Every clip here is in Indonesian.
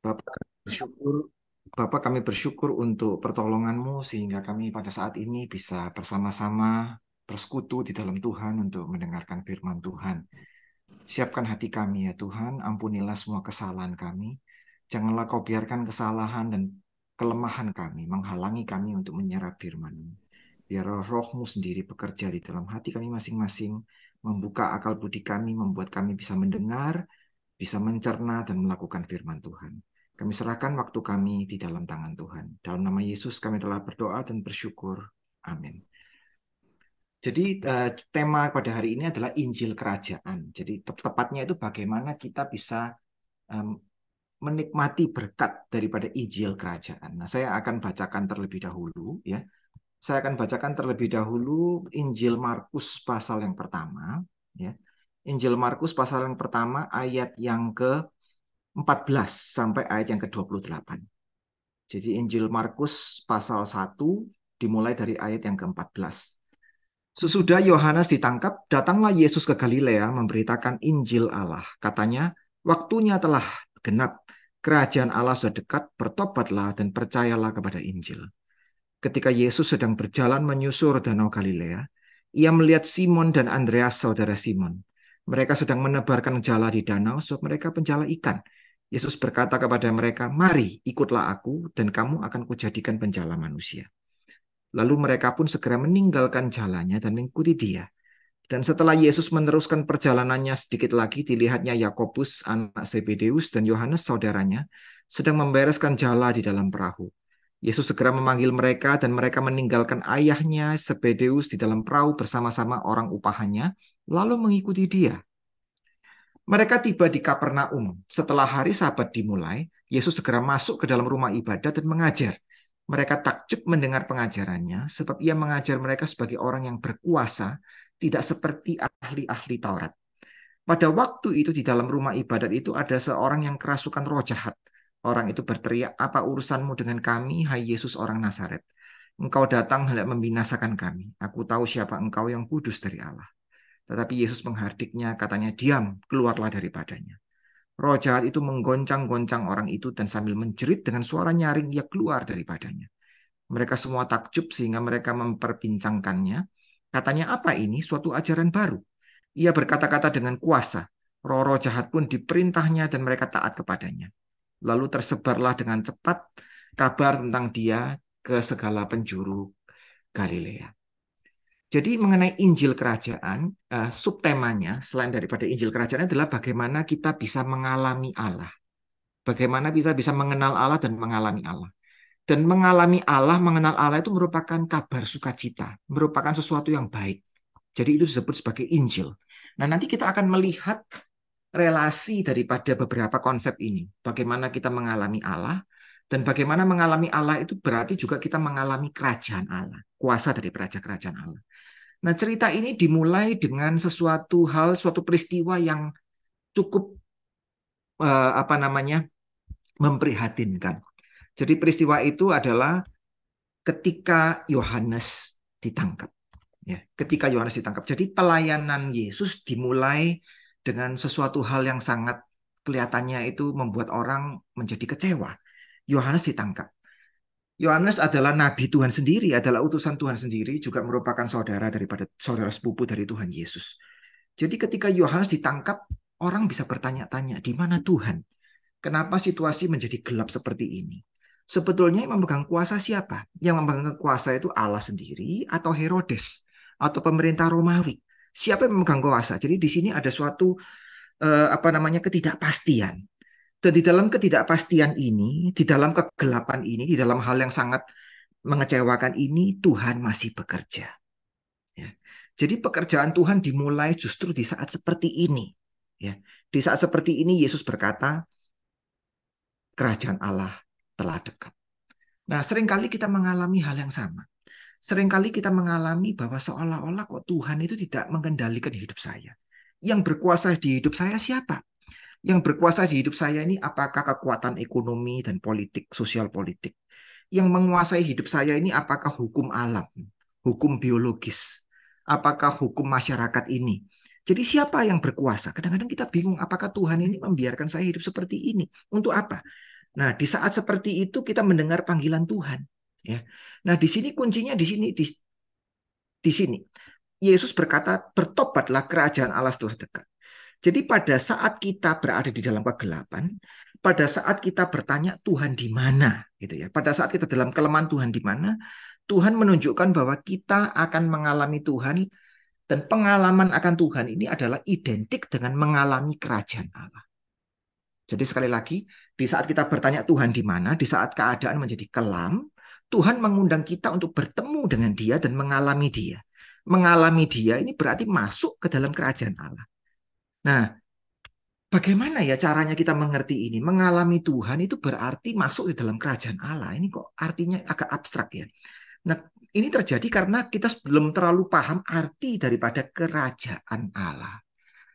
Bapak bersyukur, Bapak kami bersyukur untuk pertolonganmu sehingga kami pada saat ini bisa bersama-sama bersekutu di dalam Tuhan untuk mendengarkan firman Tuhan. Siapkan hati kami ya Tuhan, ampunilah semua kesalahan kami. Janganlah kau biarkan kesalahan dan kelemahan kami menghalangi kami untuk menyerap firman-Mu. Biar rohmu sendiri bekerja di dalam hati kami masing-masing, membuka akal budi kami, membuat kami bisa mendengar, bisa mencerna dan melakukan firman Tuhan. Kami serahkan waktu kami di dalam tangan Tuhan. Dalam nama Yesus kami telah berdoa dan bersyukur. Amin. Jadi eh, tema pada hari ini adalah Injil Kerajaan. Jadi tepatnya itu bagaimana kita bisa menikmati berkat daripada Injil Kerajaan. Nah, saya akan bacakan terlebih dahulu ya. Saya akan bacakan terlebih dahulu Injil Markus pasal yang pertama ya. Injil Markus pasal yang pertama ayat yang ke-14 sampai ayat yang ke-28. Jadi Injil Markus pasal 1 dimulai dari ayat yang ke-14. Sesudah Yohanes ditangkap, datanglah Yesus ke Galilea memberitakan Injil Allah. Katanya, waktunya telah genap. Kerajaan Allah sudah dekat, bertobatlah dan percayalah kepada Injil. Ketika Yesus sedang berjalan menyusur Danau Galilea, ia melihat Simon dan Andreas saudara Simon. Mereka sedang menebarkan jala di danau sebab mereka penjala ikan. Yesus berkata kepada mereka, "Mari, ikutlah aku dan kamu akan kujadikan penjala manusia." Lalu mereka pun segera meninggalkan jalannya dan mengikuti dia. Dan setelah Yesus meneruskan perjalanannya sedikit lagi, dilihatnya Yakobus, anak Zebedeus, dan Yohanes, saudaranya, sedang membereskan jala di dalam perahu. Yesus segera memanggil mereka, dan mereka meninggalkan ayahnya Zebedeus di dalam perahu bersama-sama orang upahannya, lalu mengikuti dia. Mereka tiba di Kapernaum. Setelah hari Sabat dimulai, Yesus segera masuk ke dalam rumah ibadat dan mengajar. Mereka takjub mendengar pengajarannya, sebab ia mengajar mereka sebagai orang yang berkuasa tidak seperti ahli-ahli Taurat. Pada waktu itu di dalam rumah ibadat itu ada seorang yang kerasukan roh jahat. Orang itu berteriak, apa urusanmu dengan kami, hai Yesus orang Nazaret? Engkau datang hendak membinasakan kami. Aku tahu siapa engkau yang kudus dari Allah. Tetapi Yesus menghardiknya, katanya, diam, keluarlah daripadanya. Roh jahat itu menggoncang-goncang orang itu dan sambil menjerit dengan suara nyaring, ia keluar daripadanya. Mereka semua takjub sehingga mereka memperbincangkannya Katanya apa ini? Suatu ajaran baru. Ia berkata-kata dengan kuasa. Roh-roh jahat pun diperintahnya dan mereka taat kepadanya. Lalu tersebarlah dengan cepat kabar tentang dia ke segala penjuru Galilea. Jadi mengenai Injil Kerajaan, uh, subtemanya selain daripada Injil Kerajaan adalah bagaimana kita bisa mengalami Allah. Bagaimana bisa bisa mengenal Allah dan mengalami Allah dan mengalami Allah, mengenal Allah itu merupakan kabar sukacita, merupakan sesuatu yang baik. Jadi itu disebut sebagai Injil. Nah, nanti kita akan melihat relasi daripada beberapa konsep ini. Bagaimana kita mengalami Allah dan bagaimana mengalami Allah itu berarti juga kita mengalami kerajaan Allah, kuasa dari kerajaan Allah. Nah, cerita ini dimulai dengan sesuatu hal, suatu peristiwa yang cukup eh, apa namanya? memprihatinkan. Jadi peristiwa itu adalah ketika Yohanes ditangkap. Ya, ketika Yohanes ditangkap. Jadi pelayanan Yesus dimulai dengan sesuatu hal yang sangat kelihatannya itu membuat orang menjadi kecewa. Yohanes ditangkap. Yohanes adalah nabi Tuhan sendiri, adalah utusan Tuhan sendiri, juga merupakan saudara daripada saudara sepupu dari Tuhan Yesus. Jadi ketika Yohanes ditangkap, orang bisa bertanya-tanya, di mana Tuhan? Kenapa situasi menjadi gelap seperti ini? sebetulnya yang memegang kuasa siapa? Yang memegang kuasa itu Allah sendiri atau Herodes atau pemerintah Romawi? Siapa yang memegang kuasa? Jadi di sini ada suatu eh, apa namanya ketidakpastian. Dan di dalam ketidakpastian ini, di dalam kegelapan ini, di dalam hal yang sangat mengecewakan ini, Tuhan masih bekerja. Ya. Jadi pekerjaan Tuhan dimulai justru di saat seperti ini. Ya. Di saat seperti ini Yesus berkata, kerajaan Allah telah dekat. Nah, sering kali kita mengalami hal yang sama. Seringkali kita mengalami bahwa seolah-olah kok Tuhan itu tidak mengendalikan hidup saya. Yang berkuasa di hidup saya siapa? Yang berkuasa di hidup saya ini apakah kekuatan ekonomi dan politik, sosial politik? Yang menguasai hidup saya ini apakah hukum alam, hukum biologis? Apakah hukum masyarakat ini? Jadi siapa yang berkuasa? Kadang-kadang kita bingung apakah Tuhan ini membiarkan saya hidup seperti ini? Untuk apa? Nah, di saat seperti itu kita mendengar panggilan Tuhan. Ya. Nah, di sini kuncinya di sini di, di sini. Yesus berkata, "Bertobatlah kerajaan Allah telah dekat." Jadi pada saat kita berada di dalam kegelapan, pada saat kita bertanya Tuhan di mana, gitu ya. Pada saat kita dalam kelemahan Tuhan di mana, Tuhan menunjukkan bahwa kita akan mengalami Tuhan dan pengalaman akan Tuhan ini adalah identik dengan mengalami kerajaan Allah. Jadi sekali lagi, di saat kita bertanya Tuhan di mana, di saat keadaan menjadi kelam, Tuhan mengundang kita untuk bertemu dengan Dia dan mengalami Dia. Mengalami Dia ini berarti masuk ke dalam kerajaan Allah. Nah, bagaimana ya caranya kita mengerti ini? Mengalami Tuhan itu berarti masuk di dalam kerajaan Allah. Ini kok artinya agak abstrak ya. Nah, ini terjadi karena kita belum terlalu paham arti daripada kerajaan Allah.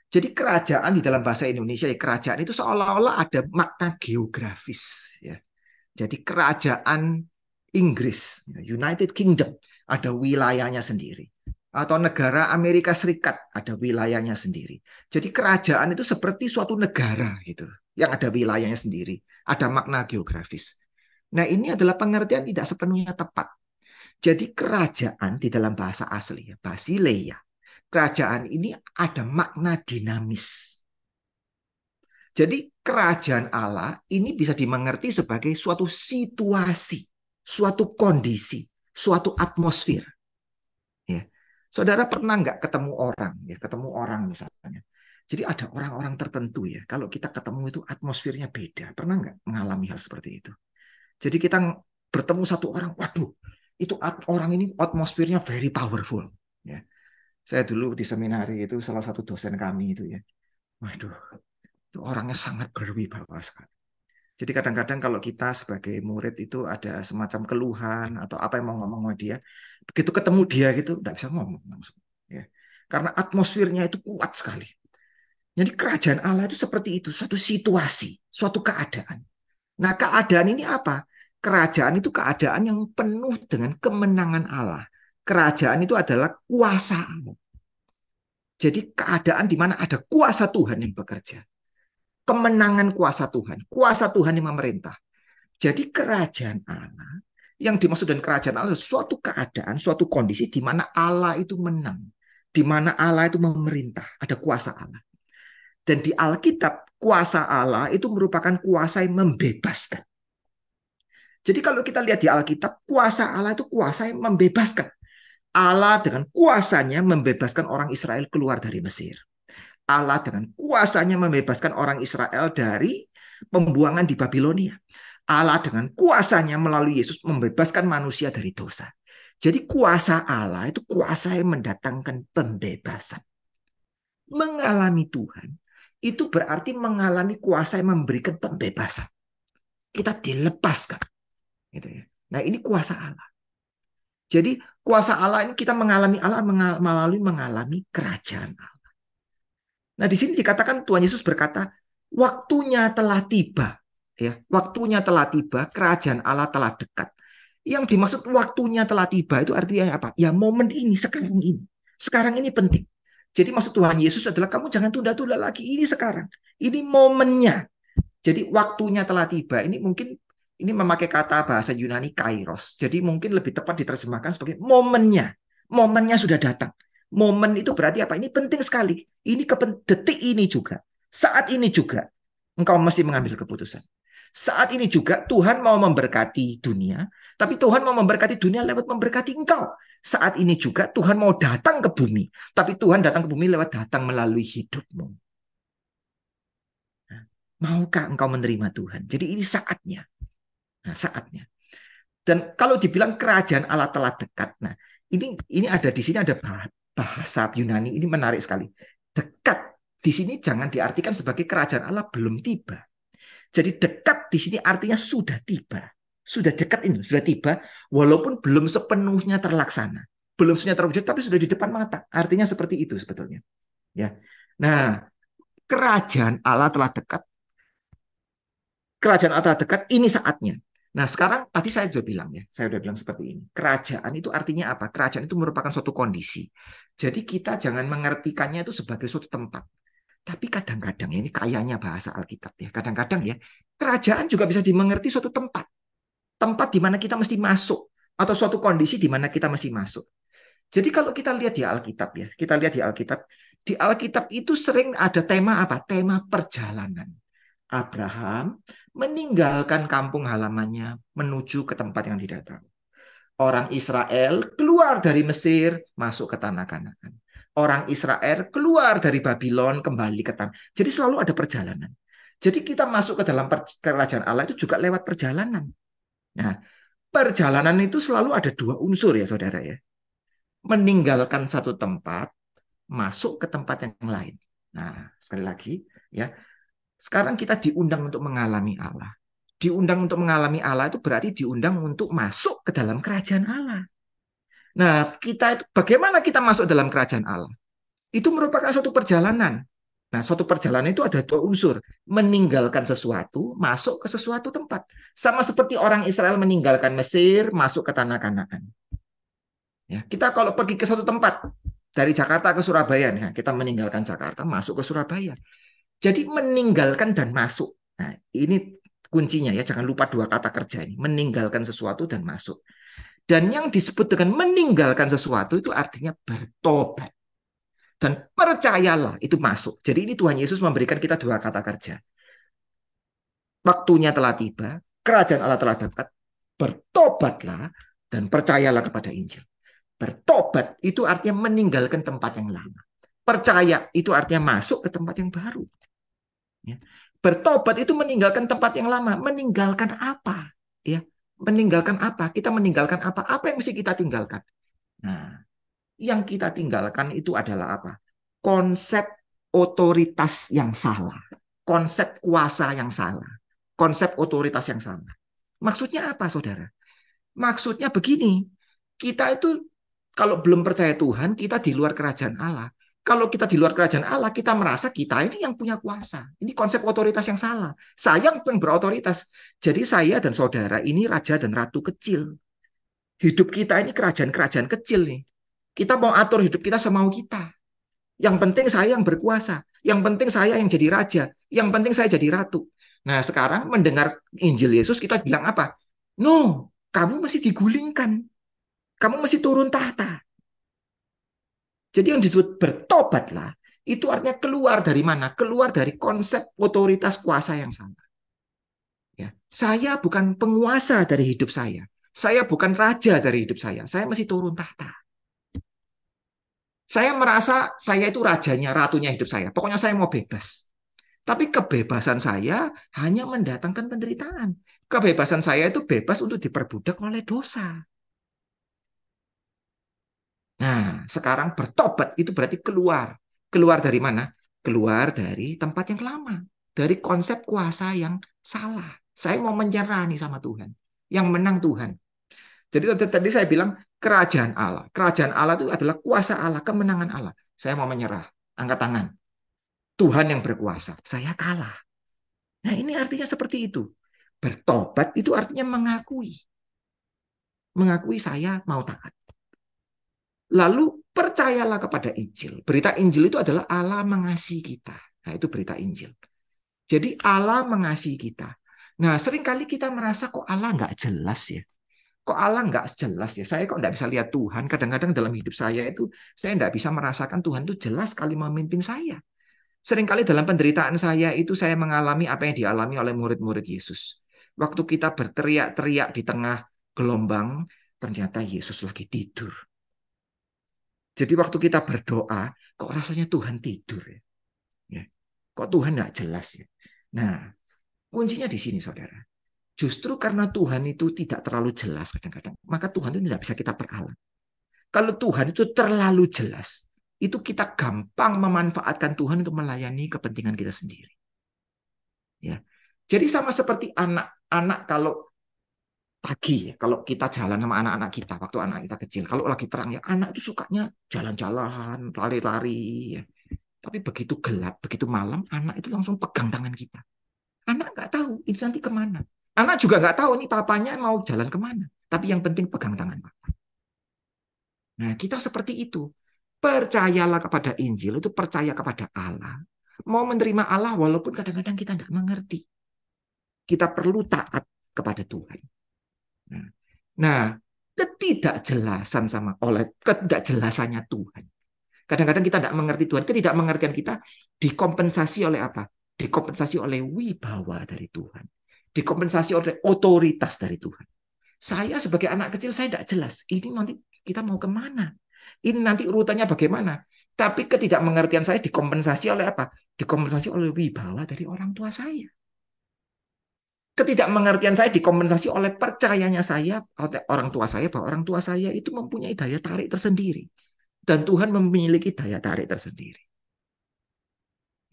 Jadi kerajaan di dalam bahasa Indonesia ya kerajaan itu seolah-olah ada makna geografis ya. Jadi kerajaan Inggris, United Kingdom ada wilayahnya sendiri atau negara Amerika Serikat ada wilayahnya sendiri. Jadi kerajaan itu seperti suatu negara gitu, yang ada wilayahnya sendiri, ada makna geografis. Nah, ini adalah pengertian tidak sepenuhnya tepat. Jadi kerajaan di dalam bahasa asli, Basileia, kerajaan ini ada makna dinamis. Jadi kerajaan Allah ini bisa dimengerti sebagai suatu situasi, suatu kondisi, suatu atmosfer Saudara pernah nggak ketemu orang, ya ketemu orang misalnya. Jadi ada orang-orang tertentu ya, kalau kita ketemu itu atmosfernya beda. Pernah nggak mengalami hal seperti itu? Jadi kita bertemu satu orang, waduh, itu orang ini atmosfernya very powerful. Ya, saya dulu di seminari itu salah satu dosen kami itu ya, waduh, itu orangnya sangat berwibawa sekali. Jadi kadang-kadang kalau kita sebagai murid itu ada semacam keluhan atau apa yang mau ngomong sama dia, begitu ketemu dia gitu nggak bisa ngomong langsung. Ya. Karena atmosfernya itu kuat sekali. Jadi kerajaan Allah itu seperti itu, suatu situasi, suatu keadaan. Nah keadaan ini apa? Kerajaan itu keadaan yang penuh dengan kemenangan Allah. Kerajaan itu adalah kuasa Allah. Jadi keadaan di mana ada kuasa Tuhan yang bekerja kemenangan kuasa Tuhan. Kuasa Tuhan yang memerintah. Jadi kerajaan Allah yang dimaksud dengan kerajaan Allah suatu keadaan, suatu kondisi di mana Allah itu menang, di mana Allah itu memerintah, ada kuasa Allah. Dan di Alkitab kuasa Allah itu merupakan kuasa yang membebaskan. Jadi kalau kita lihat di Alkitab, kuasa Allah itu kuasa yang membebaskan. Allah dengan kuasanya membebaskan orang Israel keluar dari Mesir. Allah dengan kuasanya membebaskan orang Israel dari pembuangan di Babilonia. Allah dengan kuasanya melalui Yesus membebaskan manusia dari dosa. Jadi kuasa Allah itu kuasa yang mendatangkan pembebasan. Mengalami Tuhan itu berarti mengalami kuasa yang memberikan pembebasan. Kita dilepaskan. Gitu ya. Nah ini kuasa Allah. Jadi kuasa Allah ini kita mengalami Allah melalui mengalami kerajaan Allah. Nah, di sini dikatakan Tuhan Yesus berkata, waktunya telah tiba. Ya, waktunya telah tiba, kerajaan Allah telah dekat. Yang dimaksud waktunya telah tiba itu artinya apa? Ya momen ini, sekarang ini. Sekarang ini penting. Jadi maksud Tuhan Yesus adalah kamu jangan tunda-tunda lagi. Ini sekarang. Ini momennya. Jadi waktunya telah tiba. Ini mungkin ini memakai kata bahasa Yunani kairos. Jadi mungkin lebih tepat diterjemahkan sebagai momennya. Momennya sudah datang. Momen itu berarti apa? Ini penting sekali. Ini detik ini juga. Saat ini juga. Engkau mesti mengambil keputusan. Saat ini juga Tuhan mau memberkati dunia. Tapi Tuhan mau memberkati dunia lewat memberkati engkau. Saat ini juga Tuhan mau datang ke bumi. Tapi Tuhan datang ke bumi lewat datang melalui hidupmu. Nah, maukah engkau menerima Tuhan? Jadi ini saatnya. Nah, saatnya. Dan kalau dibilang kerajaan Allah telah dekat, nah ini ini ada di sini ada bahasa Yunani ini menarik sekali. Dekat di sini jangan diartikan sebagai kerajaan Allah belum tiba. Jadi dekat di sini artinya sudah tiba. Sudah dekat ini, sudah tiba walaupun belum sepenuhnya terlaksana. Belum sepenuhnya terwujud tapi sudah di depan mata. Artinya seperti itu sebetulnya. Ya. Nah, kerajaan Allah telah dekat. Kerajaan Allah telah dekat, ini saatnya. Nah, sekarang tadi saya sudah bilang ya, saya sudah bilang seperti ini. Kerajaan itu artinya apa? Kerajaan itu merupakan suatu kondisi. Jadi kita jangan mengertikannya itu sebagai suatu tempat. Tapi kadang-kadang ini kayaknya bahasa Alkitab ya. Kadang-kadang ya kerajaan juga bisa dimengerti suatu tempat. Tempat di mana kita mesti masuk atau suatu kondisi di mana kita mesti masuk. Jadi kalau kita lihat di Alkitab ya, kita lihat di Alkitab, di Alkitab itu sering ada tema apa? Tema perjalanan. Abraham meninggalkan kampung halamannya menuju ke tempat yang tidak tahu. Orang Israel keluar dari Mesir masuk ke tanah Kanaan orang Israel keluar dari Babylon kembali ke tanah. Jadi selalu ada perjalanan. Jadi kita masuk ke dalam kerajaan Allah itu juga lewat perjalanan. Nah, perjalanan itu selalu ada dua unsur ya saudara ya. Meninggalkan satu tempat, masuk ke tempat yang lain. Nah, sekali lagi ya. Sekarang kita diundang untuk mengalami Allah. Diundang untuk mengalami Allah itu berarti diundang untuk masuk ke dalam kerajaan Allah. Nah, kita itu bagaimana kita masuk dalam kerajaan Allah? Itu merupakan suatu perjalanan. Nah, suatu perjalanan itu ada dua unsur, meninggalkan sesuatu, masuk ke sesuatu tempat. Sama seperti orang Israel meninggalkan Mesir, masuk ke tanah Kanaan. Ya, kita kalau pergi ke satu tempat dari Jakarta ke Surabaya, misalnya kita meninggalkan Jakarta, masuk ke Surabaya. Jadi meninggalkan dan masuk. Nah, ini kuncinya ya, jangan lupa dua kata kerja ini, meninggalkan sesuatu dan masuk. Dan yang disebut dengan meninggalkan sesuatu itu artinya bertobat. Dan percayalah itu masuk. Jadi ini Tuhan Yesus memberikan kita dua kata kerja. Waktunya telah tiba, kerajaan Allah telah dekat, bertobatlah dan percayalah kepada Injil. Bertobat itu artinya meninggalkan tempat yang lama. Percaya itu artinya masuk ke tempat yang baru. Ya. Bertobat itu meninggalkan tempat yang lama. Meninggalkan apa? Ya, meninggalkan apa? Kita meninggalkan apa? Apa yang mesti kita tinggalkan? Nah, yang kita tinggalkan itu adalah apa? Konsep otoritas yang salah, konsep kuasa yang salah, konsep otoritas yang salah. Maksudnya apa, saudara? Maksudnya begini, kita itu kalau belum percaya Tuhan, kita di luar kerajaan Allah. Kalau kita di luar kerajaan Allah, kita merasa kita ini yang punya kuasa. Ini konsep otoritas yang salah. Saya yang berotoritas. Jadi saya dan saudara ini raja dan ratu kecil. Hidup kita ini kerajaan-kerajaan kecil nih. Kita mau atur hidup kita semau kita. Yang penting saya yang berkuasa. Yang penting saya yang jadi raja. Yang penting saya jadi ratu. Nah sekarang mendengar Injil Yesus kita bilang apa? No, kamu masih digulingkan. Kamu masih turun tahta. Jadi yang disebut bertobatlah itu artinya keluar dari mana? Keluar dari konsep otoritas kuasa yang sama. Ya, saya bukan penguasa dari hidup saya. Saya bukan raja dari hidup saya. Saya masih turun tahta. Saya merasa saya itu rajanya, ratunya hidup saya. Pokoknya saya mau bebas. Tapi kebebasan saya hanya mendatangkan penderitaan. Kebebasan saya itu bebas untuk diperbudak oleh dosa. Nah, sekarang bertobat itu berarti keluar. Keluar dari mana? Keluar dari tempat yang lama. Dari konsep kuasa yang salah. Saya mau menyerah nih sama Tuhan. Yang menang Tuhan. Jadi tadi saya bilang kerajaan Allah. Kerajaan Allah itu adalah kuasa Allah, kemenangan Allah. Saya mau menyerah. Angkat tangan. Tuhan yang berkuasa. Saya kalah. Nah ini artinya seperti itu. Bertobat itu artinya mengakui. Mengakui saya mau taat. Lalu percayalah kepada Injil. Berita Injil itu adalah Allah mengasihi kita. Nah, itu berita Injil. Jadi Allah mengasihi kita. Nah, sering kali kita merasa kok Allah nggak jelas ya. Kok Allah nggak jelas ya? Saya kok nggak bisa lihat Tuhan. Kadang-kadang dalam hidup saya itu, saya nggak bisa merasakan Tuhan itu jelas kali memimpin saya. Seringkali dalam penderitaan saya itu saya mengalami apa yang dialami oleh murid-murid Yesus. Waktu kita berteriak-teriak di tengah gelombang, ternyata Yesus lagi tidur. Jadi waktu kita berdoa, kok rasanya Tuhan tidur ya? ya. Kok Tuhan nggak jelas ya? Nah, kuncinya di sini saudara. Justru karena Tuhan itu tidak terlalu jelas kadang-kadang, maka Tuhan itu tidak bisa kita peralat. Kalau Tuhan itu terlalu jelas, itu kita gampang memanfaatkan Tuhan untuk melayani kepentingan kita sendiri. Ya. Jadi sama seperti anak-anak kalau pagi kalau kita jalan sama anak-anak kita waktu anak kita kecil. Kalau lagi terang ya anak itu sukanya jalan-jalan lari-lari. Ya tapi begitu gelap begitu malam anak itu langsung pegang tangan kita. Anak nggak tahu itu nanti ke mana. Anak juga nggak tahu nih papanya mau jalan ke mana. Tapi yang penting pegang tangan papa. Nah kita seperti itu. Percayalah kepada Injil itu percaya kepada Allah. Mau menerima Allah walaupun kadang-kadang kita tidak mengerti. Kita perlu taat kepada Tuhan. Nah, nah ketidakjelasan sama oleh ketidakjelasannya Tuhan. Kadang-kadang kita tidak mengerti Tuhan. Ketidakmengertian kita dikompensasi oleh apa? Dikompensasi oleh wibawa dari Tuhan. Dikompensasi oleh otoritas dari Tuhan. Saya sebagai anak kecil saya tidak jelas. Ini nanti kita mau ke mana? Ini nanti urutannya bagaimana? Tapi ketidakmengertian saya dikompensasi oleh apa? Dikompensasi oleh wibawa dari orang tua saya. Ketidakmengertian saya dikompensasi oleh percayanya saya, orang tua saya, bahwa orang tua saya itu mempunyai daya tarik tersendiri. Dan Tuhan memiliki daya tarik tersendiri.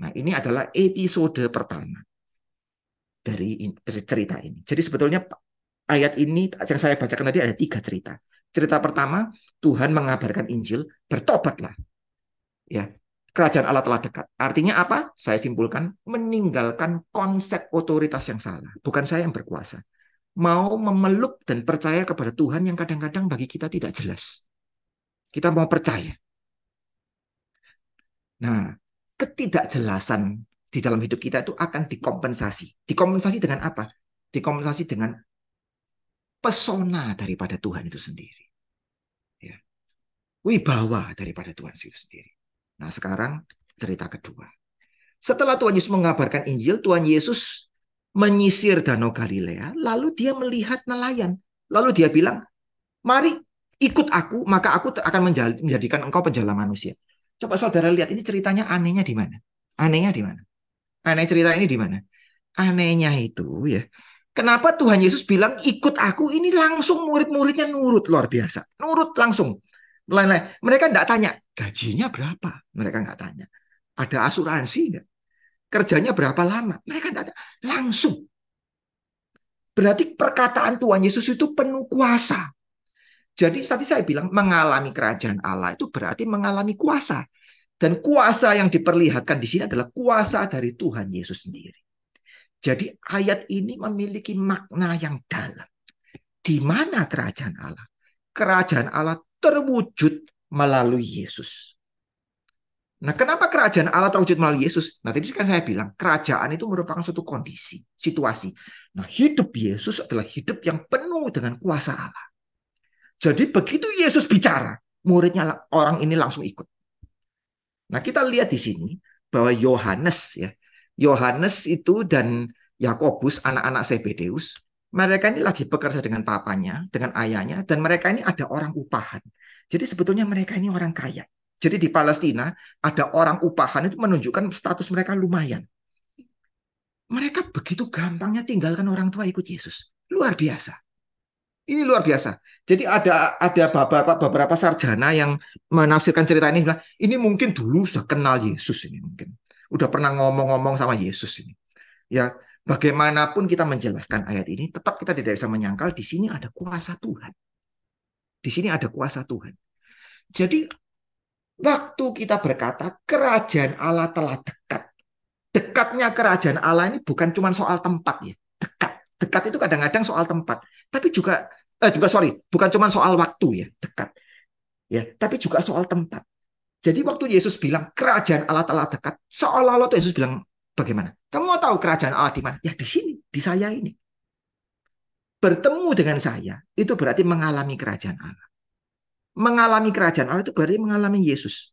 Nah ini adalah episode pertama dari cerita ini. Jadi sebetulnya ayat ini yang saya bacakan tadi ada tiga cerita. Cerita pertama, Tuhan mengabarkan Injil, bertobatlah. Ya, kerajaan Allah telah dekat. Artinya apa? Saya simpulkan meninggalkan konsep otoritas yang salah. Bukan saya yang berkuasa. Mau memeluk dan percaya kepada Tuhan yang kadang-kadang bagi kita tidak jelas. Kita mau percaya. Nah, ketidakjelasan di dalam hidup kita itu akan dikompensasi. Dikompensasi dengan apa? Dikompensasi dengan pesona daripada Tuhan itu sendiri. Ya. Wibawa daripada Tuhan itu sendiri. Nah sekarang cerita kedua. Setelah Tuhan Yesus mengabarkan Injil, Tuhan Yesus menyisir Danau Galilea, lalu dia melihat nelayan. Lalu dia bilang, mari ikut aku, maka aku akan menjadikan engkau penjala manusia. Coba saudara lihat ini ceritanya anehnya di mana? Anehnya di mana? Aneh cerita ini di mana? Anehnya itu ya, Kenapa Tuhan Yesus bilang ikut aku ini langsung murid-muridnya nurut luar biasa. Nurut langsung. Lain-lain. Mereka tidak tanya gajinya berapa. Mereka nggak tanya. Ada asuransi nggak? Kerjanya berapa lama? Mereka tidak tanya. Langsung. Berarti perkataan Tuhan Yesus itu penuh kuasa. Jadi tadi saya bilang mengalami kerajaan Allah itu berarti mengalami kuasa. Dan kuasa yang diperlihatkan di sini adalah kuasa dari Tuhan Yesus sendiri. Jadi ayat ini memiliki makna yang dalam. Di mana kerajaan Allah? Kerajaan Allah terwujud melalui Yesus. Nah, kenapa kerajaan Allah terwujud melalui Yesus? Nah, tadi kan saya bilang, kerajaan itu merupakan suatu kondisi, situasi. Nah, hidup Yesus adalah hidup yang penuh dengan kuasa Allah. Jadi begitu Yesus bicara, muridnya orang ini langsung ikut. Nah, kita lihat di sini bahwa Yohanes ya, Yohanes itu dan Yakobus anak-anak Zebedeus mereka ini lagi bekerja dengan papanya, dengan ayahnya, dan mereka ini ada orang upahan. Jadi sebetulnya mereka ini orang kaya. Jadi di Palestina ada orang upahan itu menunjukkan status mereka lumayan. Mereka begitu gampangnya tinggalkan orang tua ikut Yesus. Luar biasa. Ini luar biasa. Jadi ada ada beberapa beberapa sarjana yang menafsirkan cerita ini bilang ini mungkin dulu sudah kenal Yesus ini mungkin udah pernah ngomong-ngomong sama Yesus ini. Ya, bagaimanapun kita menjelaskan ayat ini, tetap kita tidak bisa menyangkal di sini ada kuasa Tuhan. Di sini ada kuasa Tuhan. Jadi waktu kita berkata kerajaan Allah telah dekat. Dekatnya kerajaan Allah ini bukan cuma soal tempat ya. Dekat. Dekat itu kadang-kadang soal tempat, tapi juga eh juga sorry, bukan cuma soal waktu ya, dekat. Ya, tapi juga soal tempat. Jadi waktu Yesus bilang kerajaan Allah telah dekat, seolah-olah Yesus bilang bagaimana? Kamu mau tahu kerajaan Allah di mana? Ya di sini, di saya ini. Bertemu dengan saya itu berarti mengalami kerajaan Allah. Mengalami kerajaan Allah itu berarti mengalami Yesus.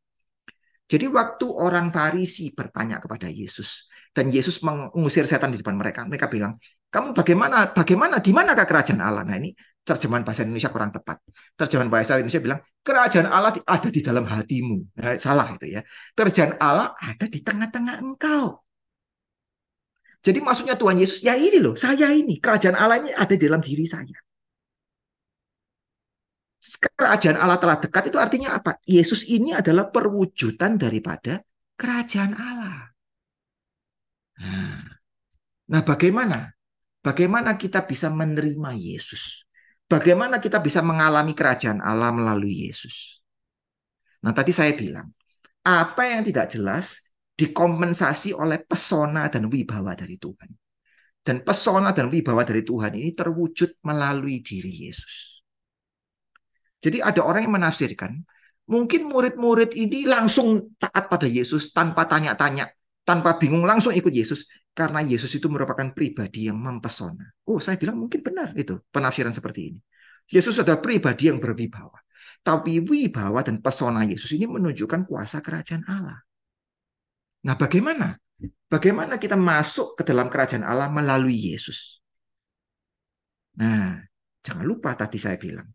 Jadi waktu orang Farisi bertanya kepada Yesus dan Yesus mengusir setan di depan mereka, mereka bilang, "Kamu bagaimana? Bagaimana? Di manakah kerajaan Allah?" Nah, ini terjemahan bahasa Indonesia kurang tepat. Terjemahan bahasa Indonesia bilang kerajaan Allah ada di dalam hatimu. Nah, salah itu ya. Kerajaan Allah ada di tengah-tengah engkau. Jadi maksudnya Tuhan Yesus, ya ini loh, saya ini. Kerajaan Allah ini ada di dalam diri saya. Kerajaan Allah telah dekat itu artinya apa? Yesus ini adalah perwujudan daripada kerajaan Allah. Nah, nah bagaimana? Bagaimana kita bisa menerima Yesus? Bagaimana kita bisa mengalami kerajaan Allah melalui Yesus? Nah, tadi saya bilang, apa yang tidak jelas dikompensasi oleh pesona dan wibawa dari Tuhan. Dan pesona dan wibawa dari Tuhan ini terwujud melalui diri Yesus. Jadi ada orang yang menafsirkan, mungkin murid-murid ini langsung taat pada Yesus tanpa tanya-tanya, tanpa bingung langsung ikut Yesus karena Yesus itu merupakan pribadi yang mempesona. Oh, saya bilang mungkin benar itu penafsiran seperti ini. Yesus adalah pribadi yang berwibawa. Tapi wibawa dan pesona Yesus ini menunjukkan kuasa kerajaan Allah. Nah, bagaimana? Bagaimana kita masuk ke dalam kerajaan Allah melalui Yesus? Nah, jangan lupa tadi saya bilang.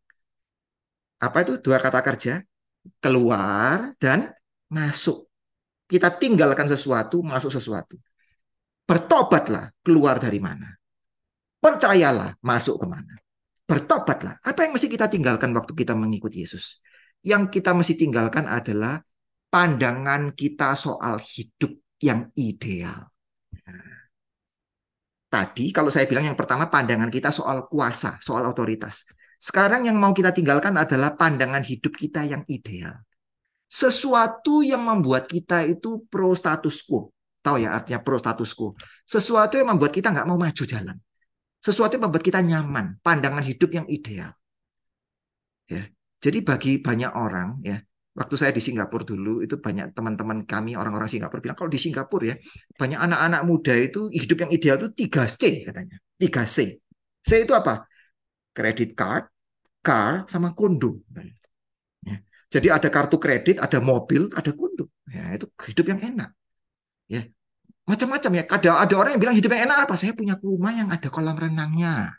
Apa itu dua kata kerja? Keluar dan masuk. Kita tinggalkan sesuatu, masuk sesuatu. Bertobatlah, keluar dari mana? Percayalah, masuk ke mana? Bertobatlah. Apa yang mesti kita tinggalkan waktu kita mengikuti Yesus? Yang kita mesti tinggalkan adalah pandangan kita soal hidup yang ideal. Nah, tadi kalau saya bilang yang pertama pandangan kita soal kuasa, soal otoritas. Sekarang yang mau kita tinggalkan adalah pandangan hidup kita yang ideal sesuatu yang membuat kita itu pro status quo. Tahu ya artinya pro status quo. Sesuatu yang membuat kita nggak mau maju jalan. Sesuatu yang membuat kita nyaman, pandangan hidup yang ideal. Ya. Jadi bagi banyak orang ya, waktu saya di Singapura dulu itu banyak teman-teman kami orang-orang Singapura bilang kalau di Singapura ya banyak anak-anak muda itu hidup yang ideal itu 3C katanya. 3C. C itu apa? Credit card, car sama kondo. Jadi ada kartu kredit, ada mobil, ada kundup. Ya, itu hidup yang enak. Ya. Macam-macam ya. Ada ada orang yang bilang hidup yang enak apa? Saya punya rumah yang ada kolam renangnya.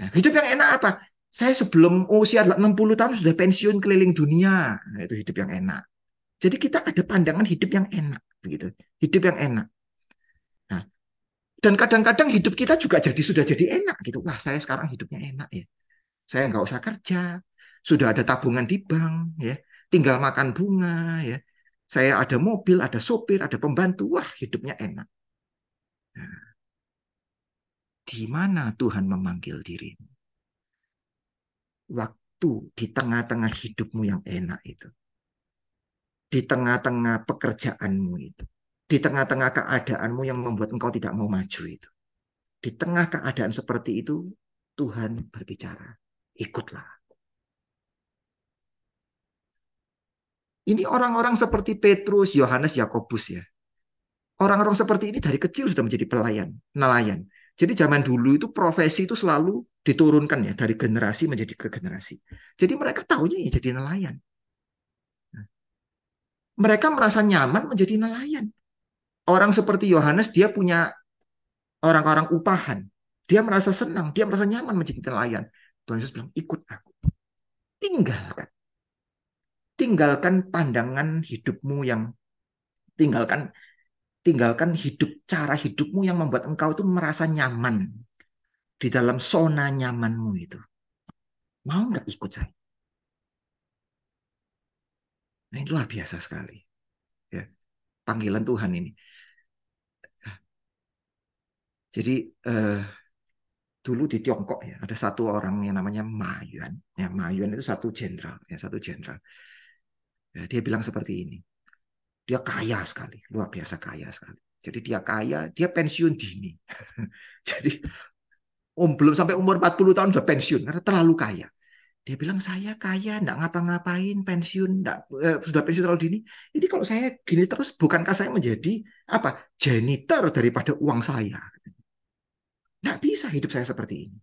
Ya, hidup yang enak apa? Saya sebelum usia 60 tahun sudah pensiun keliling dunia. Nah, itu hidup yang enak. Jadi kita ada pandangan hidup yang enak, begitu. Hidup yang enak. Nah, dan kadang-kadang hidup kita juga jadi sudah jadi enak gitu. Wah, saya sekarang hidupnya enak ya. Saya nggak usah kerja, sudah ada tabungan di bank, ya, tinggal makan bunga, ya. Saya ada mobil, ada sopir, ada pembantu, wah hidupnya enak. Nah, di mana Tuhan memanggil dirimu? Waktu di tengah-tengah hidupmu yang enak itu. Di tengah-tengah pekerjaanmu itu. Di tengah-tengah keadaanmu yang membuat engkau tidak mau maju itu. Di tengah keadaan seperti itu, Tuhan berbicara, ikutlah. Ini orang-orang seperti Petrus, Yohanes, Yakobus ya. Orang-orang seperti ini dari kecil sudah menjadi pelayan, nelayan. Jadi zaman dulu itu profesi itu selalu diturunkan ya dari generasi menjadi ke generasi. Jadi mereka tahunya ya jadi nelayan. Nah, mereka merasa nyaman menjadi nelayan. Orang seperti Yohanes dia punya orang-orang upahan. Dia merasa senang, dia merasa nyaman menjadi nelayan. Tuhan Yesus bilang, ikut aku. Tinggalkan tinggalkan pandangan hidupmu yang tinggalkan tinggalkan hidup cara hidupmu yang membuat engkau itu merasa nyaman di dalam zona nyamanmu itu. Mau nggak ikut saya? Nah, ini luar biasa sekali. Ya, panggilan Tuhan ini. Jadi eh, dulu di Tiongkok ya ada satu orang yang namanya Ma Yuan. Ya, Ma itu satu jenderal, ya satu jenderal. Ya, dia bilang seperti ini. Dia kaya sekali, luar biasa kaya sekali. Jadi dia kaya, dia pensiun dini. Jadi um, belum sampai umur 40 tahun sudah pensiun karena terlalu kaya. Dia bilang saya kaya, enggak ngapa-ngapain, pensiun, enggak, eh, sudah pensiun terlalu dini. Ini kalau saya gini terus, bukankah saya menjadi apa janitor daripada uang saya? Enggak bisa hidup saya seperti ini.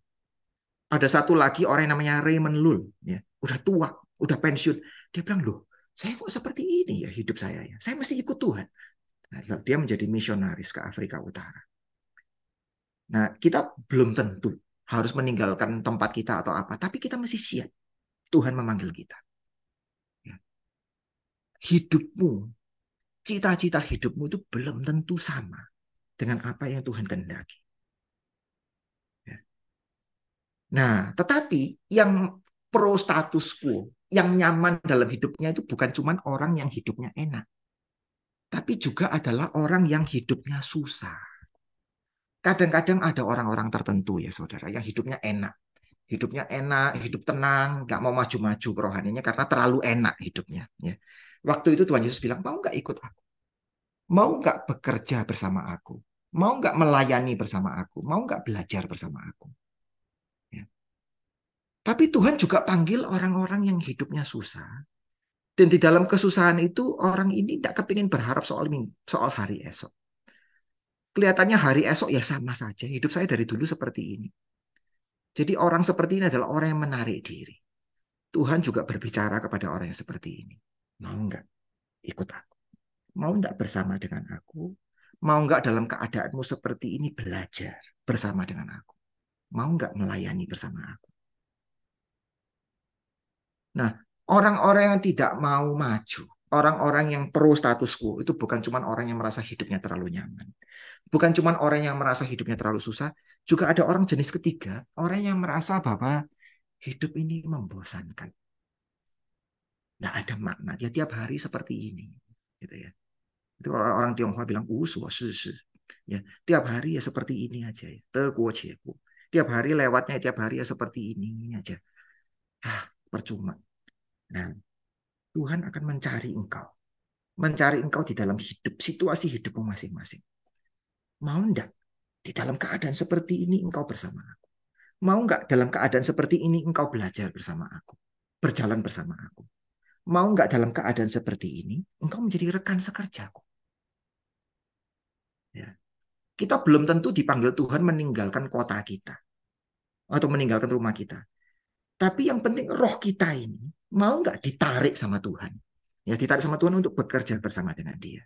Ada satu lagi orang yang namanya Raymond Lul, ya, udah tua, udah pensiun. Dia bilang loh, saya kok seperti ini ya hidup saya ya. Saya mesti ikut Tuhan. Nah, dia menjadi misionaris ke Afrika Utara. Nah, kita belum tentu harus meninggalkan tempat kita atau apa, tapi kita mesti siap. Tuhan memanggil kita. Ya. Hidupmu, cita-cita hidupmu itu belum tentu sama dengan apa yang Tuhan kehendaki. Ya. Nah, tetapi yang pro status quo, yang nyaman dalam hidupnya itu bukan cuma orang yang hidupnya enak, tapi juga adalah orang yang hidupnya susah. Kadang-kadang ada orang-orang tertentu ya saudara yang hidupnya enak. Hidupnya enak, hidup tenang, nggak mau maju-maju kerohaniannya karena terlalu enak hidupnya. Ya. Waktu itu Tuhan Yesus bilang, mau nggak ikut aku? Mau nggak bekerja bersama aku? Mau nggak melayani bersama aku? Mau nggak belajar bersama aku? Tapi Tuhan juga panggil orang-orang yang hidupnya susah. Dan di dalam kesusahan itu orang ini tidak kepingin berharap soal soal hari esok. Kelihatannya hari esok ya sama saja. Hidup saya dari dulu seperti ini. Jadi orang seperti ini adalah orang yang menarik diri. Tuhan juga berbicara kepada orang yang seperti ini. Mau enggak ikut aku? Mau enggak bersama dengan aku? Mau enggak dalam keadaanmu seperti ini belajar bersama dengan aku? Mau enggak melayani bersama aku? Nah, orang-orang yang tidak mau maju, orang-orang yang pro status quo itu bukan cuma orang yang merasa hidupnya terlalu nyaman. Bukan cuma orang yang merasa hidupnya terlalu susah, juga ada orang jenis ketiga, orang yang merasa bahwa hidup ini membosankan. Tidak ada makna. Dia tiap hari seperti ini, gitu ya. Itu orang, orang Tionghoa bilang usu Ya, tiap hari ya seperti ini aja ya. Tiap hari lewatnya tiap hari ya seperti ini aja. Ah, percuma. Nah, Tuhan akan mencari engkau. Mencari engkau di dalam hidup, situasi hidupmu masing-masing. Mau enggak? Di dalam keadaan seperti ini engkau bersama aku. Mau enggak dalam keadaan seperti ini engkau belajar bersama aku. Berjalan bersama aku. Mau enggak dalam keadaan seperti ini engkau menjadi rekan sekerjaku. Ya. Kita belum tentu dipanggil Tuhan meninggalkan kota kita. Atau meninggalkan rumah kita. Tapi yang penting roh kita ini mau nggak ditarik sama Tuhan. Ya ditarik sama Tuhan untuk bekerja bersama dengan dia.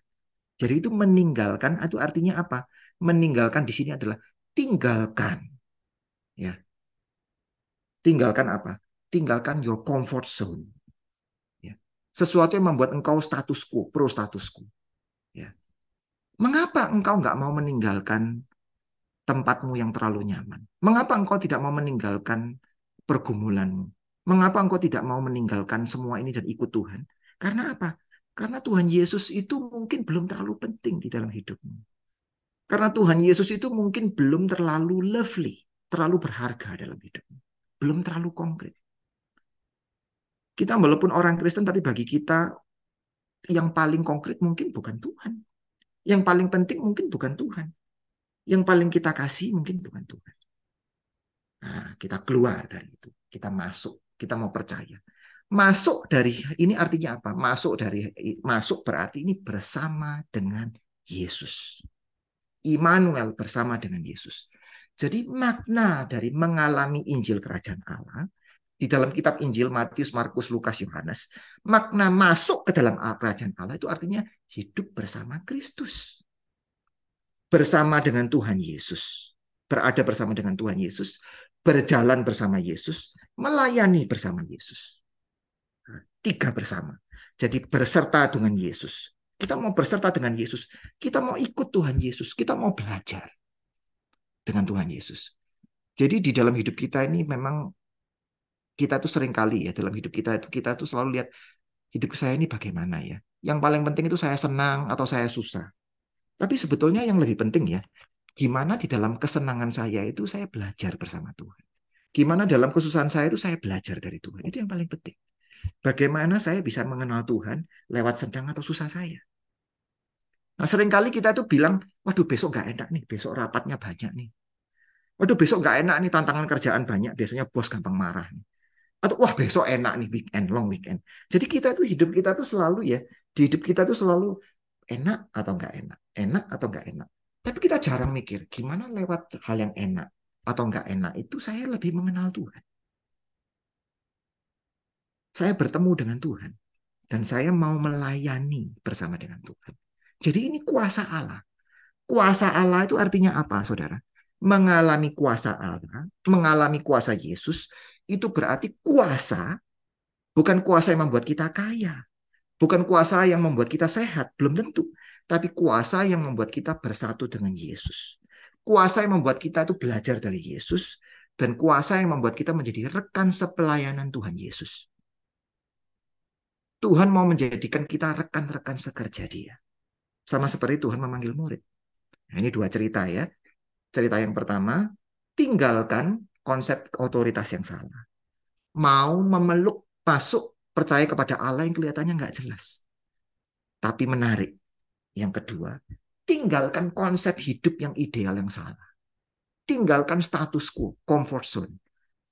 Jadi itu meninggalkan itu artinya apa? meninggalkan di sini adalah tinggalkan. Ya. Tinggalkan apa? Tinggalkan your comfort zone. Ya. Sesuatu yang membuat engkau status quo, pro status quo. Ya. Mengapa engkau nggak mau meninggalkan tempatmu yang terlalu nyaman? Mengapa engkau tidak mau meninggalkan pergumulanmu? Mengapa engkau tidak mau meninggalkan semua ini dan ikut Tuhan? Karena apa? Karena Tuhan Yesus itu mungkin belum terlalu penting di dalam hidupmu. Karena Tuhan Yesus itu mungkin belum terlalu lovely, terlalu berharga dalam hidupmu. Belum terlalu konkret. Kita walaupun orang Kristen, tapi bagi kita yang paling konkret mungkin bukan Tuhan. Yang paling penting mungkin bukan Tuhan. Yang paling kita kasih mungkin bukan Tuhan. Nah, kita keluar dari itu. Kita masuk. Kita mau percaya. Masuk dari ini artinya apa? Masuk dari masuk berarti ini bersama dengan Yesus. Immanuel bersama dengan Yesus. Jadi makna dari mengalami Injil Kerajaan Allah di dalam kitab Injil Matius, Markus, Lukas, Yohanes, makna masuk ke dalam kerajaan Allah itu artinya hidup bersama Kristus. Bersama dengan Tuhan Yesus. Berada bersama dengan Tuhan Yesus, berjalan bersama Yesus, melayani bersama Yesus. Tiga bersama. Jadi berserta dengan Yesus. Kita mau berserta dengan Yesus. Kita mau ikut Tuhan Yesus. Kita mau belajar dengan Tuhan Yesus. Jadi di dalam hidup kita ini memang kita tuh sering kali ya dalam hidup kita itu kita tuh selalu lihat hidup saya ini bagaimana ya. Yang paling penting itu saya senang atau saya susah. Tapi sebetulnya yang lebih penting ya, gimana di dalam kesenangan saya itu saya belajar bersama Tuhan. Gimana dalam kesusahan saya itu saya belajar dari Tuhan. Itu yang paling penting. Bagaimana saya bisa mengenal Tuhan lewat sedang atau susah saya. Nah sering kali kita tuh bilang, waduh besok nggak enak nih, besok rapatnya banyak nih. Waduh besok nggak enak nih, tantangan kerjaan banyak, biasanya bos gampang marah. Nih. Atau wah besok enak nih, weekend, long weekend. Jadi kita tuh hidup kita tuh selalu ya, di hidup kita tuh selalu enak atau nggak enak, enak atau nggak enak. Tapi kita jarang mikir, gimana lewat hal yang enak atau nggak enak itu saya lebih mengenal Tuhan saya bertemu dengan Tuhan dan saya mau melayani bersama dengan Tuhan. Jadi ini kuasa Allah. Kuasa Allah itu artinya apa, saudara? Mengalami kuasa Allah, mengalami kuasa Yesus, itu berarti kuasa, bukan kuasa yang membuat kita kaya, bukan kuasa yang membuat kita sehat, belum tentu, tapi kuasa yang membuat kita bersatu dengan Yesus. Kuasa yang membuat kita itu belajar dari Yesus, dan kuasa yang membuat kita menjadi rekan sepelayanan Tuhan Yesus. Tuhan mau menjadikan kita rekan-rekan sekerja dia. Sama seperti Tuhan memanggil murid. Nah, ini dua cerita ya. Cerita yang pertama, tinggalkan konsep otoritas yang salah. Mau memeluk, masuk, percaya kepada Allah yang kelihatannya nggak jelas. Tapi menarik. Yang kedua, tinggalkan konsep hidup yang ideal yang salah. Tinggalkan status quo, comfort zone.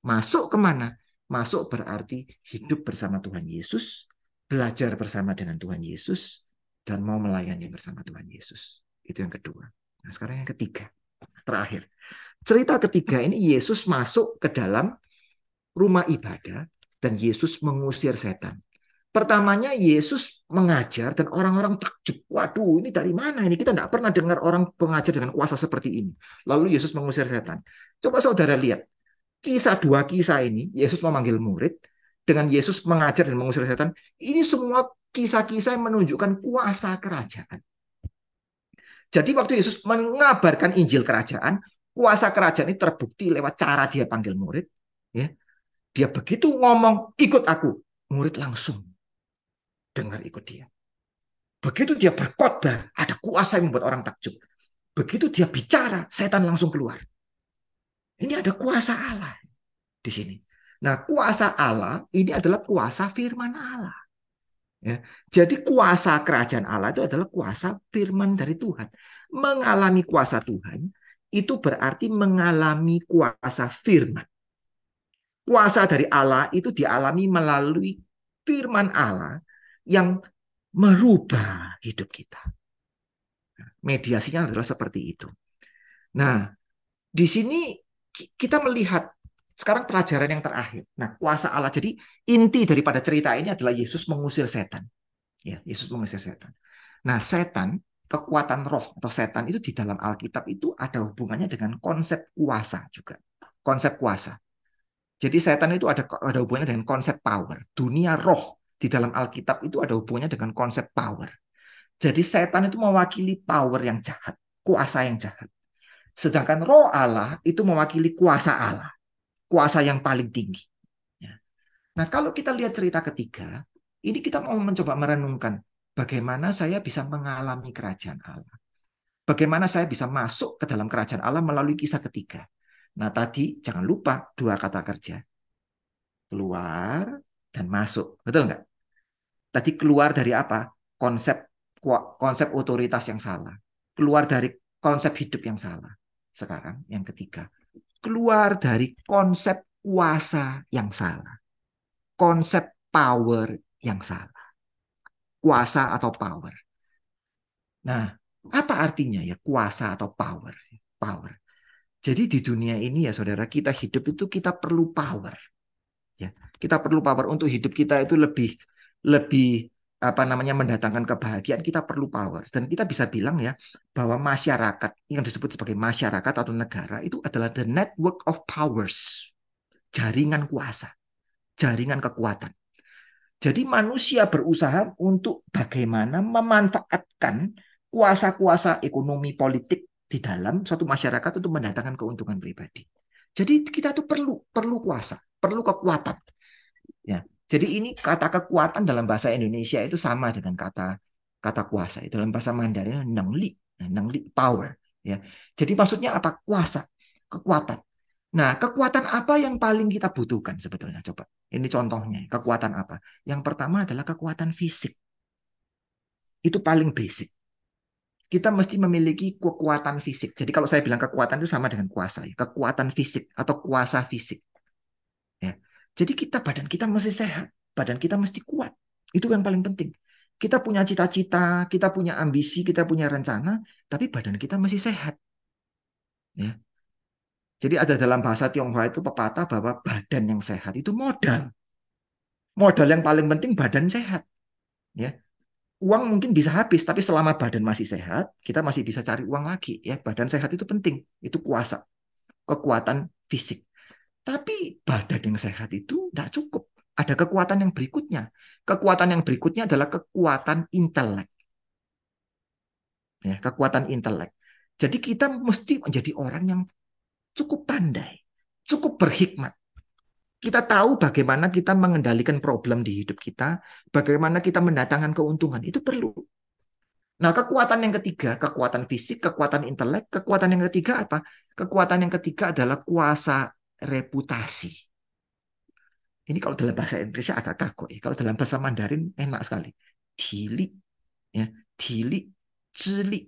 Masuk ke mana? Masuk berarti hidup bersama Tuhan Yesus, belajar bersama dengan Tuhan Yesus dan mau melayani bersama Tuhan Yesus. Itu yang kedua. Nah, sekarang yang ketiga. Terakhir. Cerita ketiga ini Yesus masuk ke dalam rumah ibadah dan Yesus mengusir setan. Pertamanya Yesus mengajar dan orang-orang takjub. Waduh, ini dari mana ini? Kita tidak pernah dengar orang pengajar dengan kuasa seperti ini. Lalu Yesus mengusir setan. Coba saudara lihat. Kisah dua kisah ini, Yesus memanggil murid, dengan Yesus mengajar dan mengusir setan. Ini semua kisah-kisah yang menunjukkan kuasa kerajaan. Jadi waktu Yesus mengabarkan Injil kerajaan, kuasa kerajaan ini terbukti lewat cara dia panggil murid. Ya. Dia begitu ngomong, ikut aku. Murid langsung dengar ikut dia. Begitu dia berkhotbah, ada kuasa yang membuat orang takjub. Begitu dia bicara, setan langsung keluar. Ini ada kuasa Allah di sini. Nah, kuasa Allah ini adalah kuasa firman Allah. Ya. Jadi kuasa kerajaan Allah itu adalah kuasa firman dari Tuhan. Mengalami kuasa Tuhan itu berarti mengalami kuasa firman. Kuasa dari Allah itu dialami melalui firman Allah yang merubah hidup kita. Mediasinya adalah seperti itu. Nah, di sini kita melihat sekarang pelajaran yang terakhir. Nah, kuasa Allah. Jadi inti daripada cerita ini adalah Yesus mengusir setan. Ya, Yesus mengusir setan. Nah, setan, kekuatan roh atau setan itu di dalam Alkitab itu ada hubungannya dengan konsep kuasa juga. Konsep kuasa. Jadi setan itu ada ada hubungannya dengan konsep power. Dunia roh di dalam Alkitab itu ada hubungannya dengan konsep power. Jadi setan itu mewakili power yang jahat, kuasa yang jahat. Sedangkan roh Allah itu mewakili kuasa Allah kuasa yang paling tinggi. Ya. Nah, kalau kita lihat cerita ketiga, ini kita mau mencoba merenungkan bagaimana saya bisa mengalami kerajaan Allah. Bagaimana saya bisa masuk ke dalam kerajaan Allah melalui kisah ketiga. Nah, tadi jangan lupa dua kata kerja. Keluar dan masuk. Betul nggak? Tadi keluar dari apa? Konsep konsep otoritas yang salah. Keluar dari konsep hidup yang salah. Sekarang yang ketiga, keluar dari konsep kuasa yang salah. Konsep power yang salah. Kuasa atau power. Nah, apa artinya ya kuasa atau power? Power. Jadi di dunia ini ya saudara, kita hidup itu kita perlu power. Ya, kita perlu power untuk hidup kita itu lebih lebih apa namanya mendatangkan kebahagiaan kita perlu power. Dan kita bisa bilang ya bahwa masyarakat yang disebut sebagai masyarakat atau negara itu adalah the network of powers. Jaringan kuasa. Jaringan kekuatan. Jadi manusia berusaha untuk bagaimana memanfaatkan kuasa-kuasa ekonomi politik di dalam suatu masyarakat untuk mendatangkan keuntungan pribadi. Jadi kita tuh perlu perlu kuasa, perlu kekuatan. Ya, jadi ini kata kekuatan dalam bahasa Indonesia itu sama dengan kata kata kuasa. Dalam bahasa Mandarin nengli, nengli power. Ya. Jadi maksudnya apa? Kuasa, kekuatan. Nah, kekuatan apa yang paling kita butuhkan sebetulnya? Coba. Ini contohnya. Kekuatan apa? Yang pertama adalah kekuatan fisik. Itu paling basic. Kita mesti memiliki kekuatan fisik. Jadi kalau saya bilang kekuatan itu sama dengan kuasa. Ya. Kekuatan fisik atau kuasa fisik. Ya. Jadi kita badan kita mesti sehat, badan kita mesti kuat. Itu yang paling penting. Kita punya cita-cita, kita punya ambisi, kita punya rencana, tapi badan kita masih sehat. Ya. Jadi ada dalam bahasa Tionghoa itu pepatah bahwa badan yang sehat itu modal. Modal yang paling penting badan sehat. Ya. Uang mungkin bisa habis, tapi selama badan masih sehat, kita masih bisa cari uang lagi. Ya, badan sehat itu penting, itu kuasa, kekuatan fisik. Tapi badan yang sehat itu tidak cukup. Ada kekuatan yang berikutnya. Kekuatan yang berikutnya adalah kekuatan intelek. Ya, kekuatan intelek. Jadi kita mesti menjadi orang yang cukup pandai, cukup berhikmat. Kita tahu bagaimana kita mengendalikan problem di hidup kita, bagaimana kita mendatangkan keuntungan. Itu perlu. Nah, kekuatan yang ketiga, kekuatan fisik, kekuatan intelek, kekuatan yang ketiga apa? Kekuatan yang ketiga adalah kuasa reputasi. Ini kalau dalam bahasa Inggrisnya agak kaku ya. Kalau dalam bahasa Mandarin enak sekali. Dili, ya, dili, cili,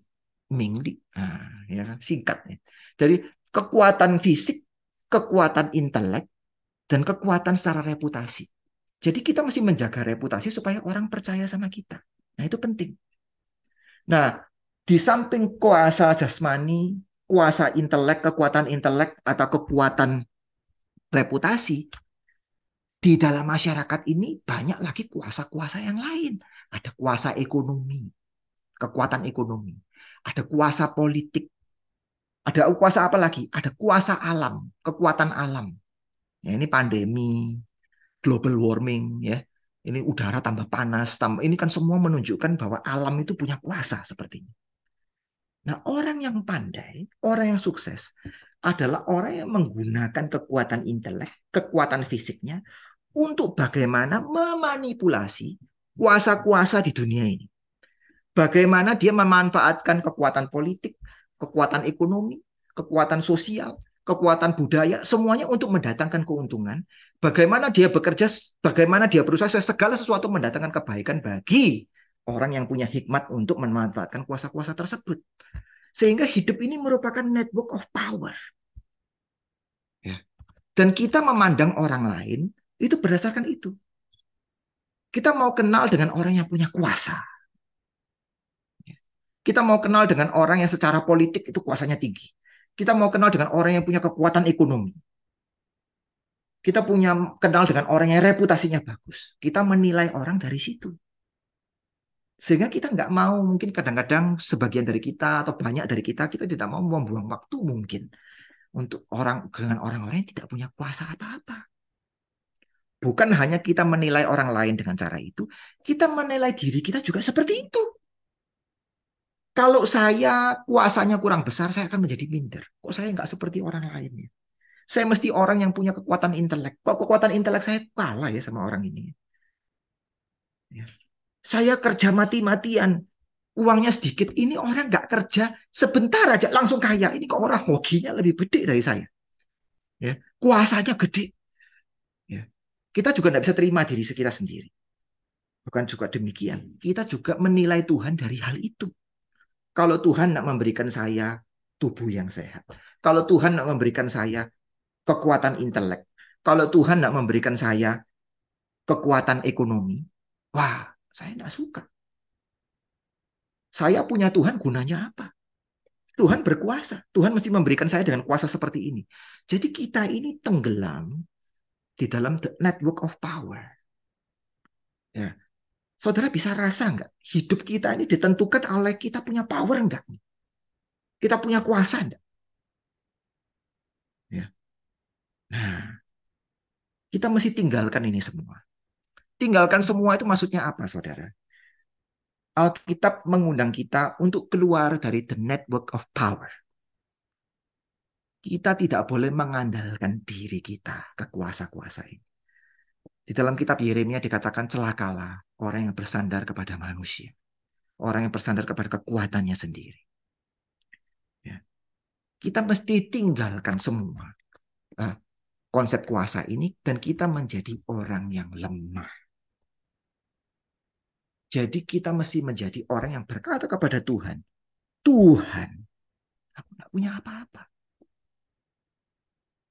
mingli, nah, ya kan? singkat. Ya. Jadi kekuatan fisik, kekuatan intelek, dan kekuatan secara reputasi. Jadi kita mesti menjaga reputasi supaya orang percaya sama kita. Nah, itu penting. Nah, di samping kuasa jasmani, kuasa intelek, kekuatan intelek atau kekuatan reputasi, di dalam masyarakat ini banyak lagi kuasa-kuasa yang lain. Ada kuasa ekonomi, kekuatan ekonomi. Ada kuasa politik. Ada kuasa apa lagi? Ada kuasa alam, kekuatan alam. Ya, ini pandemi, global warming, ya. Ini udara tambah panas, tambah, ini kan semua menunjukkan bahwa alam itu punya kuasa seperti ini. Nah, orang yang pandai, orang yang sukses adalah orang yang menggunakan kekuatan intelek, kekuatan fisiknya untuk bagaimana memanipulasi kuasa-kuasa di dunia ini. Bagaimana dia memanfaatkan kekuatan politik, kekuatan ekonomi, kekuatan sosial, kekuatan budaya, semuanya untuk mendatangkan keuntungan. Bagaimana dia bekerja, bagaimana dia berusaha segala sesuatu mendatangkan kebaikan bagi orang yang punya hikmat untuk memanfaatkan kuasa-kuasa tersebut. Sehingga hidup ini merupakan network of power. Dan kita memandang orang lain itu berdasarkan itu. Kita mau kenal dengan orang yang punya kuasa. Kita mau kenal dengan orang yang secara politik itu kuasanya tinggi. Kita mau kenal dengan orang yang punya kekuatan ekonomi. Kita punya kenal dengan orang yang reputasinya bagus. Kita menilai orang dari situ. Sehingga kita nggak mau mungkin kadang-kadang sebagian dari kita atau banyak dari kita kita tidak mau membuang waktu mungkin untuk orang dengan orang-orang yang tidak punya kuasa apa-apa. Bukan hanya kita menilai orang lain dengan cara itu, kita menilai diri kita juga seperti itu. Kalau saya kuasanya kurang besar, saya akan menjadi minder. Kok saya nggak seperti orang lainnya? Saya mesti orang yang punya kekuatan intelek. Kok kekuatan intelek saya kalah ya sama orang ini? Ya. Saya kerja mati-matian. Uangnya sedikit. Ini orang nggak kerja sebentar aja langsung kaya. Ini kok orang hokinya lebih gede dari saya. Ya, kuasanya gede. Ya. Kita juga nggak bisa terima diri kita sendiri. Bukan juga demikian. Kita juga menilai Tuhan dari hal itu. Kalau Tuhan nak memberikan saya tubuh yang sehat. Kalau Tuhan nak memberikan saya kekuatan intelek. Kalau Tuhan nak memberikan saya kekuatan ekonomi. Wah, saya tidak suka. Saya punya Tuhan gunanya apa? Tuhan berkuasa. Tuhan mesti memberikan saya dengan kuasa seperti ini. Jadi kita ini tenggelam di dalam the network of power. Ya. Saudara bisa rasa nggak? Hidup kita ini ditentukan oleh kita punya power nggak? Kita punya kuasa nggak? Ya. Nah, kita mesti tinggalkan ini semua. Tinggalkan semua itu maksudnya apa, saudara? Alkitab mengundang kita untuk keluar dari the network of power. Kita tidak boleh mengandalkan diri kita ke kuasa-kuasa ini. Di dalam kitab Yeremia dikatakan celakalah orang yang bersandar kepada manusia. Orang yang bersandar kepada kekuatannya sendiri. Ya. Kita mesti tinggalkan semua uh, konsep kuasa ini dan kita menjadi orang yang lemah. Jadi kita mesti menjadi orang yang berkata kepada Tuhan, Tuhan, aku nggak punya apa-apa.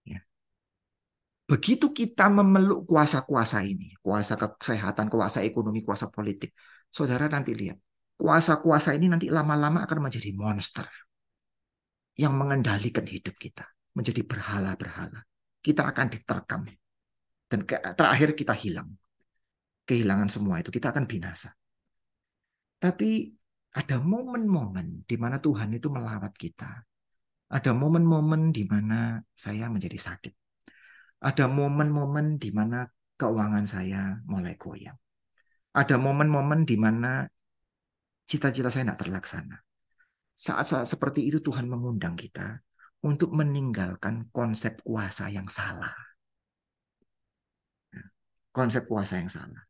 Ya. Begitu kita memeluk kuasa-kuasa ini, kuasa kesehatan, kuasa ekonomi, kuasa politik, saudara nanti lihat, kuasa-kuasa ini nanti lama-lama akan menjadi monster yang mengendalikan hidup kita, menjadi berhala-berhala. Kita akan diterkam dan terakhir kita hilang. Kehilangan semua itu, kita akan binasa. Tapi ada momen-momen di mana Tuhan itu melawat kita. Ada momen-momen di mana saya menjadi sakit. Ada momen-momen di mana keuangan saya mulai goyang. Ada momen-momen di mana cita-cita saya tidak terlaksana. Saat-saat seperti itu Tuhan mengundang kita untuk meninggalkan konsep kuasa yang salah. Konsep kuasa yang salah.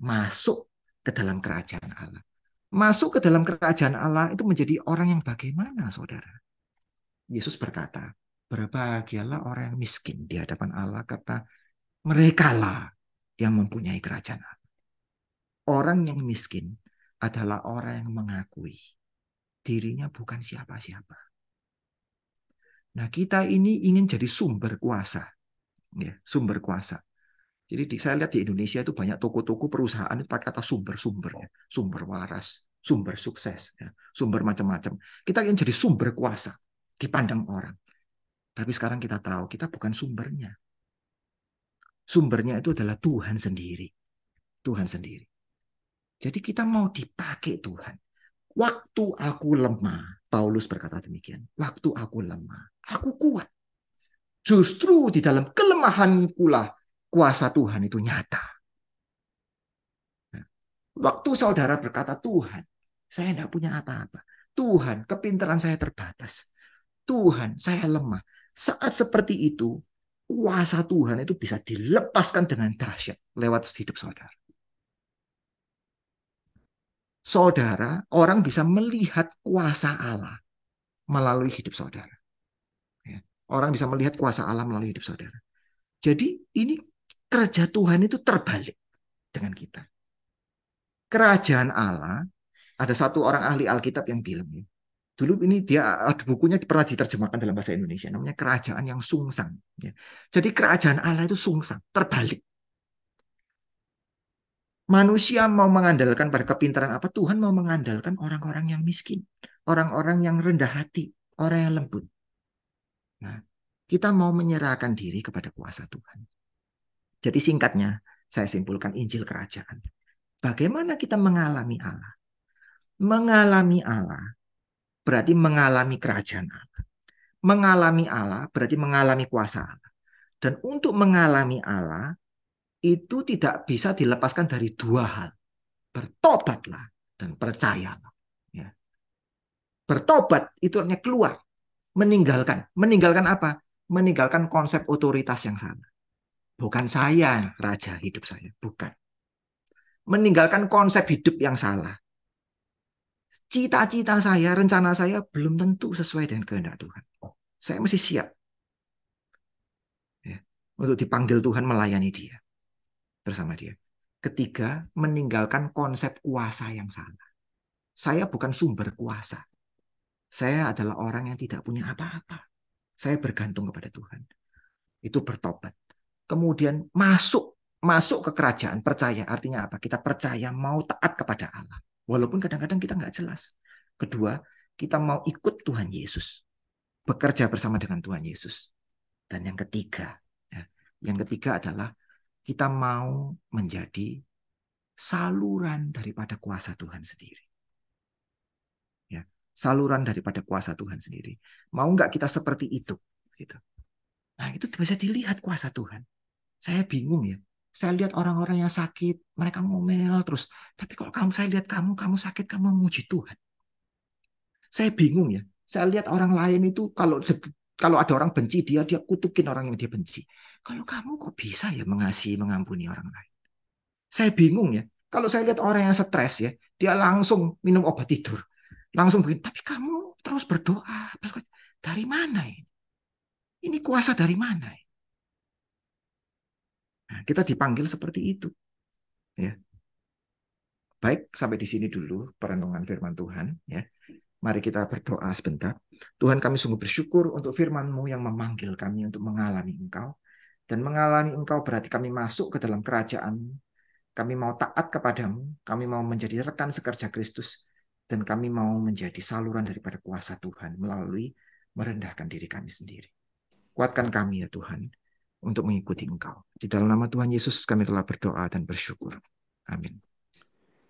Masuk ke dalam kerajaan Allah. Masuk ke dalam kerajaan Allah itu menjadi orang yang bagaimana, saudara? Yesus berkata, berbahagialah orang yang miskin di hadapan Allah karena merekalah yang mempunyai kerajaan Allah. Orang yang miskin adalah orang yang mengakui dirinya bukan siapa-siapa. Nah, kita ini ingin jadi sumber kuasa. Ya, sumber kuasa. Jadi di, saya lihat di Indonesia itu banyak toko-toko perusahaan itu pakai kata sumber-sumber ya, sumber waras, sumber sukses, ya, sumber macam-macam. Kita ingin jadi sumber kuasa dipandang orang. Tapi sekarang kita tahu kita bukan sumbernya. Sumbernya itu adalah Tuhan sendiri. Tuhan sendiri. Jadi kita mau dipakai Tuhan. Waktu aku lemah, Paulus berkata demikian. Waktu aku lemah, aku kuat. Justru di dalam kelemahan pula kuasa Tuhan itu nyata. Nah, waktu saudara berkata, Tuhan, saya tidak punya apa-apa. Tuhan, kepintaran saya terbatas. Tuhan, saya lemah. Saat seperti itu, kuasa Tuhan itu bisa dilepaskan dengan dahsyat lewat hidup saudara. Saudara, orang bisa melihat kuasa Allah melalui hidup saudara. Ya, orang bisa melihat kuasa Allah melalui hidup saudara. Jadi ini kerja Tuhan itu terbalik dengan kita. Kerajaan Allah, ada satu orang ahli Alkitab yang bilang, ya, dulu ini dia bukunya pernah diterjemahkan dalam bahasa Indonesia, namanya kerajaan yang sungsang. Ya. Jadi kerajaan Allah itu sungsang, terbalik. Manusia mau mengandalkan pada kepintaran apa? Tuhan mau mengandalkan orang-orang yang miskin, orang-orang yang rendah hati, orang yang lembut. Nah, kita mau menyerahkan diri kepada kuasa Tuhan. Jadi singkatnya, saya simpulkan Injil Kerajaan. Bagaimana kita mengalami Allah? Mengalami Allah berarti mengalami kerajaan Allah. Mengalami Allah berarti mengalami kuasa Allah. Dan untuk mengalami Allah itu tidak bisa dilepaskan dari dua hal. Bertobatlah dan percayalah. Ya. Bertobat itu artinya keluar. Meninggalkan. Meninggalkan apa? Meninggalkan konsep otoritas yang salah. Bukan saya raja hidup saya, bukan. Meninggalkan konsep hidup yang salah. Cita-cita saya, rencana saya belum tentu sesuai dengan kehendak Tuhan. Saya masih siap ya, untuk dipanggil Tuhan melayani Dia bersama Dia. Ketiga, meninggalkan konsep kuasa yang salah. Saya bukan sumber kuasa. Saya adalah orang yang tidak punya apa-apa. Saya bergantung kepada Tuhan. Itu bertobat kemudian masuk masuk ke kerajaan. Percaya artinya apa? Kita percaya mau taat kepada Allah. Walaupun kadang-kadang kita nggak jelas. Kedua kita mau ikut Tuhan Yesus. Bekerja bersama dengan Tuhan Yesus. Dan yang ketiga ya, yang ketiga adalah kita mau menjadi saluran daripada kuasa Tuhan sendiri. Ya saluran daripada kuasa Tuhan sendiri. Mau nggak kita seperti itu? Gitu. Nah itu bisa dilihat kuasa Tuhan saya bingung ya. Saya lihat orang-orang yang sakit, mereka ngomel terus. Tapi kalau kamu saya lihat kamu, kamu sakit, kamu memuji Tuhan. Saya bingung ya. Saya lihat orang lain itu kalau kalau ada orang benci dia, dia kutukin orang yang dia benci. Kalau kamu kok bisa ya mengasihi, mengampuni orang lain? Saya bingung ya. Kalau saya lihat orang yang stres ya, dia langsung minum obat tidur. Langsung begini, tapi kamu terus berdoa. Dari mana ini? Ini kuasa dari mana? Ini? Kita dipanggil seperti itu. Ya. Baik, sampai di sini dulu perenungan firman Tuhan. Ya. Mari kita berdoa sebentar. Tuhan kami sungguh bersyukur untuk firman-Mu yang memanggil kami untuk mengalami Engkau. Dan mengalami Engkau berarti kami masuk ke dalam kerajaan. Kami mau taat kepadamu. Kami mau menjadi rekan sekerja Kristus. Dan kami mau menjadi saluran daripada kuasa Tuhan melalui merendahkan diri kami sendiri. Kuatkan kami ya Tuhan untuk mengikuti Engkau. Di dalam nama Tuhan Yesus kami telah berdoa dan bersyukur. Amin.